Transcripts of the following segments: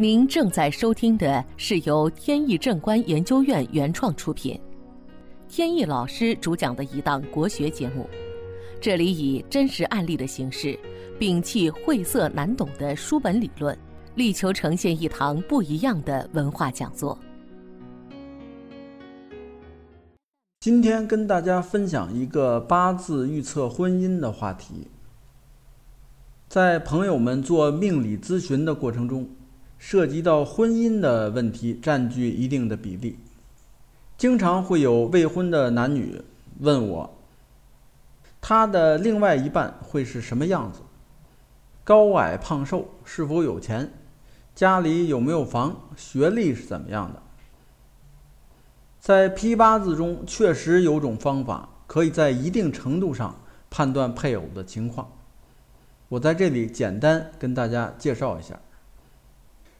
您正在收听的是由天意正观研究院原创出品，天意老师主讲的一档国学节目。这里以真实案例的形式，摒弃晦涩难懂的书本理论，力求呈现一堂不一样的文化讲座。今天跟大家分享一个八字预测婚姻的话题。在朋友们做命理咨询的过程中，涉及到婚姻的问题占据一定的比例，经常会有未婚的男女问我，他的另外一半会是什么样子？高矮胖瘦，是否有钱？家里有没有房？学历是怎么样的？在批八字中，确实有种方法，可以在一定程度上判断配偶的情况。我在这里简单跟大家介绍一下。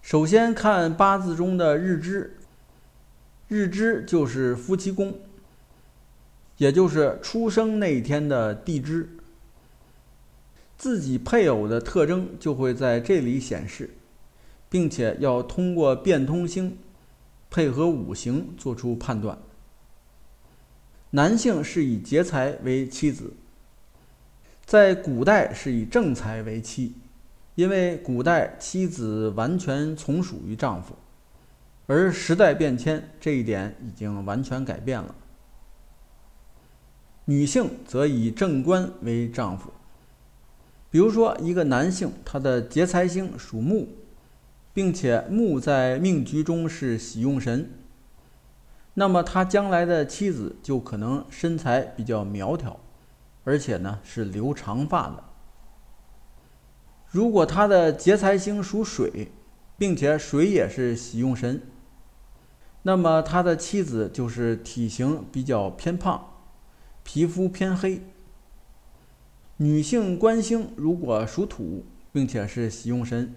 首先看八字中的日支，日支就是夫妻宫，也就是出生那一天的地支，自己配偶的特征就会在这里显示，并且要通过变通星配合五行做出判断。男性是以劫财为妻子，在古代是以正财为妻。因为古代妻子完全从属于丈夫，而时代变迁，这一点已经完全改变了。女性则以正官为丈夫。比如说，一个男性，他的劫财星属木，并且木在命局中是喜用神，那么他将来的妻子就可能身材比较苗条，而且呢是留长发的。如果他的劫财星属水，并且水也是喜用神，那么他的妻子就是体型比较偏胖，皮肤偏黑。女性官星如果属土，并且是喜用神，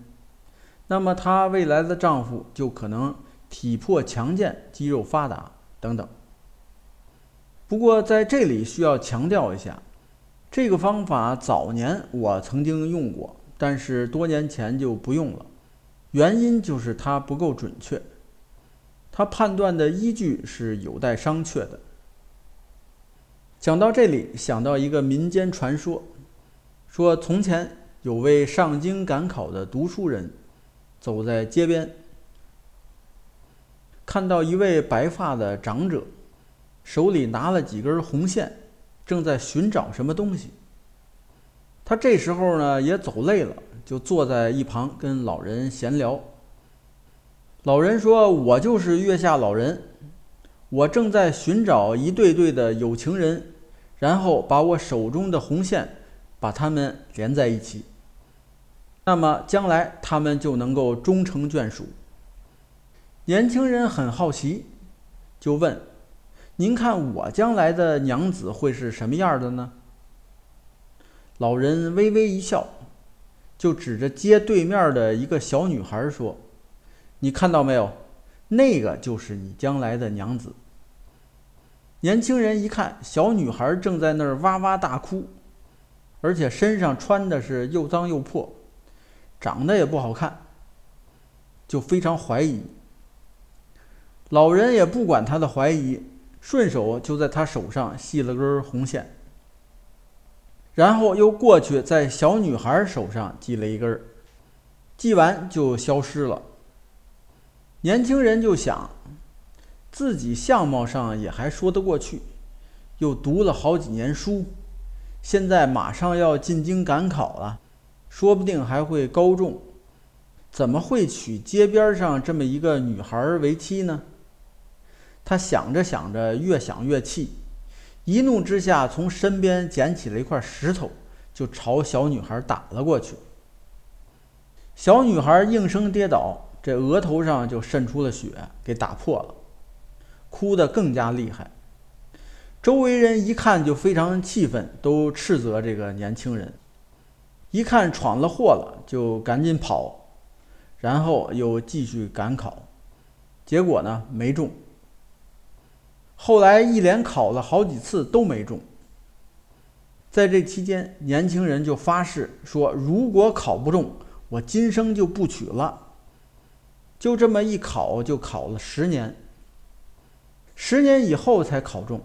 那么她未来的丈夫就可能体魄强健、肌肉发达等等。不过在这里需要强调一下，这个方法早年我曾经用过。但是多年前就不用了，原因就是它不够准确，它判断的依据是有待商榷的。讲到这里，想到一个民间传说，说从前有位上京赶考的读书人，走在街边，看到一位白发的长者，手里拿了几根红线，正在寻找什么东西。他这时候呢也走累了，就坐在一旁跟老人闲聊。老人说：“我就是月下老人，我正在寻找一对对的有情人，然后把我手中的红线把他们连在一起，那么将来他们就能够终成眷属。”年轻人很好奇，就问：“您看我将来的娘子会是什么样的呢？”老人微微一笑，就指着街对面的一个小女孩说：“你看到没有？那个就是你将来的娘子。”年轻人一看，小女孩正在那儿哇哇大哭，而且身上穿的是又脏又破，长得也不好看，就非常怀疑。老人也不管他的怀疑，顺手就在他手上系了根红线。然后又过去，在小女孩手上系了一根儿，系完就消失了。年轻人就想，自己相貌上也还说得过去，又读了好几年书，现在马上要进京赶考了，说不定还会高中，怎么会娶街边上这么一个女孩为妻呢？他想着想着，越想越气。一怒之下，从身边捡起了一块石头，就朝小女孩打了过去。小女孩应声跌倒，这额头上就渗出了血，给打破了，哭得更加厉害。周围人一看就非常气愤，都斥责这个年轻人。一看闯了祸了，就赶紧跑，然后又继续赶考，结果呢没中。后来一连考了好几次都没中。在这期间，年轻人就发誓说：“如果考不中，我今生就不娶了。”就这么一考就考了十年，十年以后才考中。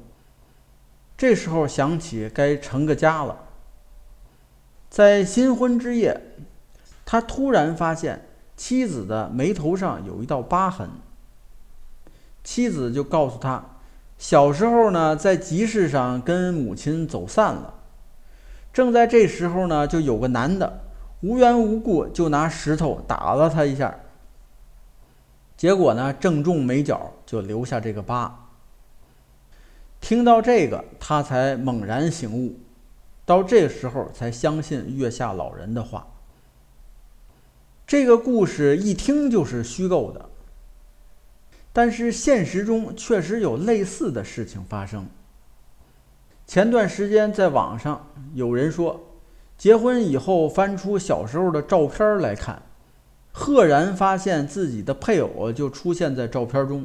这时候想起该成个家了，在新婚之夜，他突然发现妻子的眉头上有一道疤痕。妻子就告诉他，小时候呢在集市上跟母亲走散了，正在这时候呢，就有个男的无缘无故就拿石头打了他一下。结果呢，正中眉角，就留下这个疤。听到这个，他才猛然醒悟，到这时候才相信月下老人的话。这个故事一听就是虚构的，但是现实中确实有类似的事情发生。前段时间在网上有人说，结婚以后翻出小时候的照片来看。赫然发现自己的配偶就出现在照片中，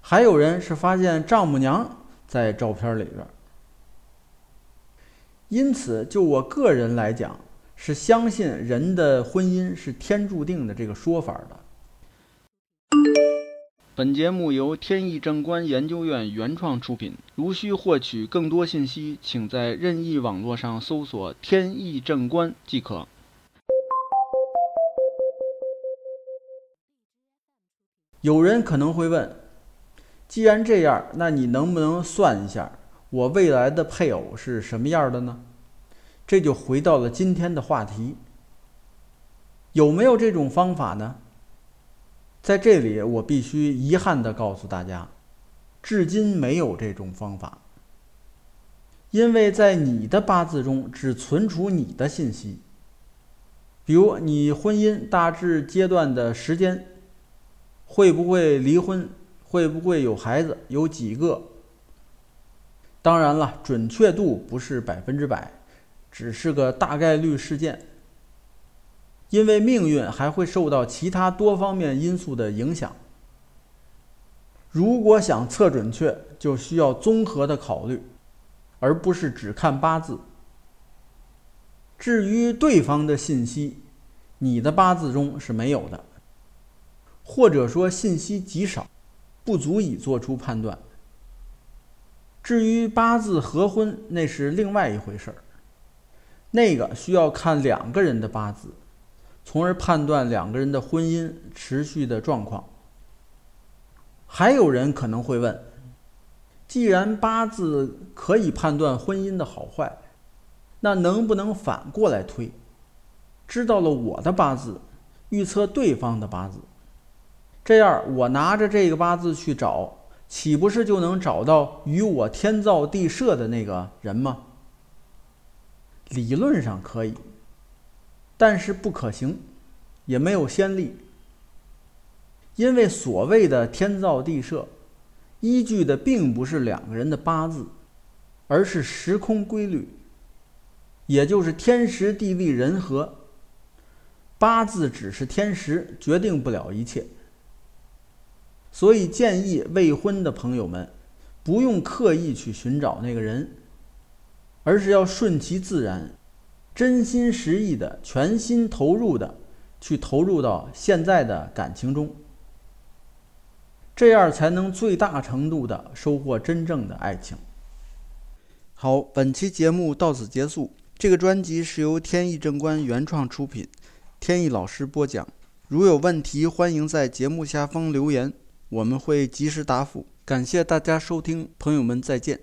还有人是发现丈母娘在照片里边。因此，就我个人来讲，是相信人的婚姻是天注定的这个说法的。本节目由天意正观研究院原创出品。如需获取更多信息，请在任意网络上搜索“天意正观”即可。有人可能会问：既然这样，那你能不能算一下我未来的配偶是什么样的呢？这就回到了今天的话题：有没有这种方法呢？在这里，我必须遗憾地告诉大家，至今没有这种方法，因为在你的八字中只存储你的信息，比如你婚姻大致阶段的时间。会不会离婚？会不会有孩子？有几个？当然了，准确度不是百分之百，只是个大概率事件。因为命运还会受到其他多方面因素的影响。如果想测准确，就需要综合的考虑，而不是只看八字。至于对方的信息，你的八字中是没有的。或者说信息极少，不足以做出判断。至于八字合婚，那是另外一回事儿，那个需要看两个人的八字，从而判断两个人的婚姻持续的状况。还有人可能会问：既然八字可以判断婚姻的好坏，那能不能反过来推？知道了我的八字，预测对方的八字？这样，我拿着这个八字去找，岂不是就能找到与我天造地设的那个人吗？理论上可以，但是不可行，也没有先例。因为所谓的天造地设，依据的并不是两个人的八字，而是时空规律，也就是天时地利人和。八字只是天时，决定不了一切。所以建议未婚的朋友们，不用刻意去寻找那个人，而是要顺其自然，真心实意的、全心投入的去投入到现在的感情中，这样才能最大程度的收获真正的爱情。好，本期节目到此结束。这个专辑是由天意正观原创出品，天意老师播讲。如有问题，欢迎在节目下方留言。我们会及时答复，感谢大家收听，朋友们再见。